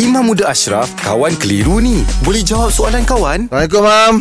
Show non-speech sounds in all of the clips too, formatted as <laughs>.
Imam Muda Ashraf, kawan keliru ni. Boleh jawab soalan kawan? Assalamualaikum, Mam.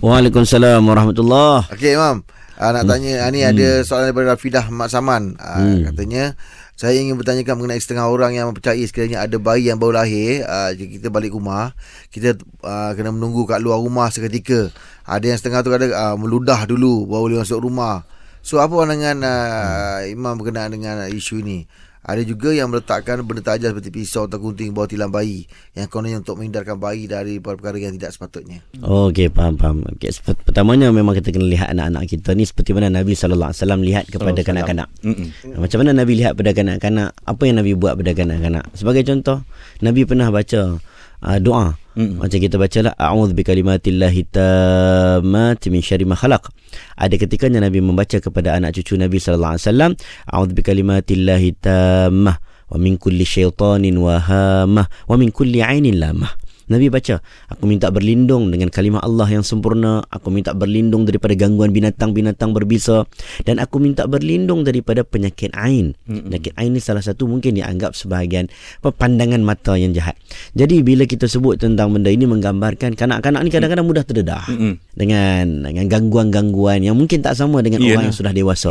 Waalaikumsalam warahmatullahi Okey, Mam. Uh, nak tanya, uh, ni ada soalan daripada Rafidah Mak Saman. Uh, Katanya, saya ingin bertanyakan mengenai setengah orang yang mempercayai sekiranya ada bayi yang baru lahir. Uh, jika kita balik rumah, kita uh, kena menunggu kat luar rumah seketika. Ada yang setengah tu ada uh, meludah dulu baru boleh masuk rumah. So, apa pandangan uh, Imam berkenaan dengan isu ini? Ada juga yang meletakkan benda tajam seperti pisau atau gunting bawah tilam bayi yang kononnya untuk menghindarkan bayi dari perkara yang tidak sepatutnya. Okey faham faham. Okey sep- pertamanya memang kita kena lihat anak-anak kita ni seperti mana Nabi sallallahu alaihi wasallam lihat kepada kanak-kanak. Mm-mm. Macam mana Nabi lihat pada kanak-kanak? Apa yang Nabi buat pada kanak-kanak? Sebagai contoh, Nabi pernah baca uh, doa. Mm-mm. Macam kita baca lah a'udzu bikalimatillahi tammati min syarri ma khalaq. Ada ketikanya Nabi membaca kepada anak cucu Nabi sallallahu alaihi wasallam a'udzu bikalimatillahi tammah wa min kulli syaitanin wahamah wa min kulli ainin lamah. Nabi baca, aku minta berlindung dengan kalimah Allah yang sempurna, aku minta berlindung daripada gangguan binatang-binatang berbisa dan aku minta berlindung daripada penyakit ain. Penyakit ain ni salah satu mungkin dianggap sebahagian pandangan mata yang jahat. Jadi bila kita sebut tentang benda ini menggambarkan kanak-kanak ni kadang-kadang mudah terdedah dengan dengan gangguan-gangguan yang mungkin tak sama dengan Yalah. orang yang sudah dewasa.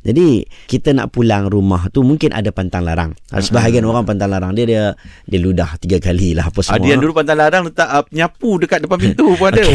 Jadi kita nak pulang rumah tu mungkin ada pantang larang. Sebahagian orang pantang larang dia dia dia ludah tiga kali lah apa semua. Ada yang dulu pantang larang letak uh, penyapu dekat depan pintu pun ada. <laughs>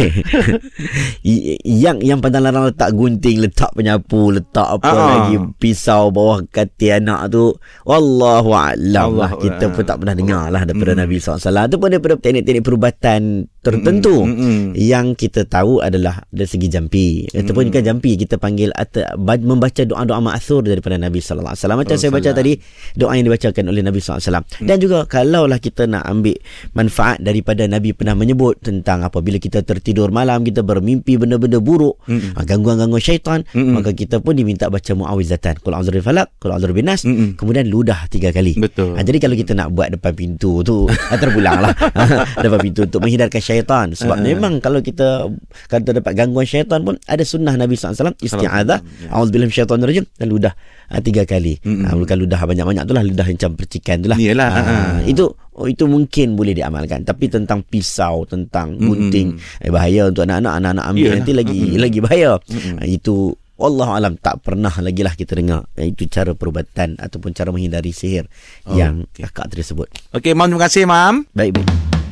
Yang yang pantang larang letak gunting, letak penyapu, letak apa Ah. lagi pisau bawah kaki anak tu. Wallahu a'lam lah. Kita pun tak pernah dengar lah daripada Mm. Nabi SAW. Itu pun daripada teknik-teknik perubatan tertentu Mm, mm, mm. yang kita tahu adalah dari segi jampi. Ataupun Mm. bukan jampi, kita panggil atau membaca doa-doa ma'athur daripada Nabi SAW. Macam saya baca tadi, doa yang dibacakan oleh Nabi SAW. Dan juga kalaulah kita nak ambil manfaat daripada Nabi pernah menyebut tentang apabila kita tertidur malam, kita bermimpi benda-benda buruk, Mm-mm. ah, gangguan-gangguan syaitan, Mm-mm. maka kita pun diminta baca muawizatan. Qul a'udzu birabbil falaq, qul a'udzu nas, Mm-mm. kemudian ludah tiga kali. Betul. Ha, jadi kalau kita nak buat depan pintu tu <laughs> ah, terpulang lah <laughs> depan pintu untuk menghindarkan syaitan sebab Ah. memang kalau kita kalau kita dapat gangguan syaitan pun ada sunnah Nabi SAW isti'adzah Ya. a'udzubillahi minasyaitonir rajim dan ludah ah, tiga kali Mm-mm. ha, bukan ludah banyak-banyak tu lah ludah macam percikan tu lah Yalah, Ah, ah. itu oh, itu mungkin boleh diamalkan tapi tentang pisau tentang gunting eh, bahaya untuk anak-anak anak-anak ambil Yalah. nanti lagi Mm-mm. lagi bahaya Mm-mm. Ah, itu Allah alam tak pernah lagi lah kita dengar itu cara perubatan ataupun cara menghindari sihir Oh, yang kakak tersebut. Okey, Mam terima kasih, Mam. Baik, baik.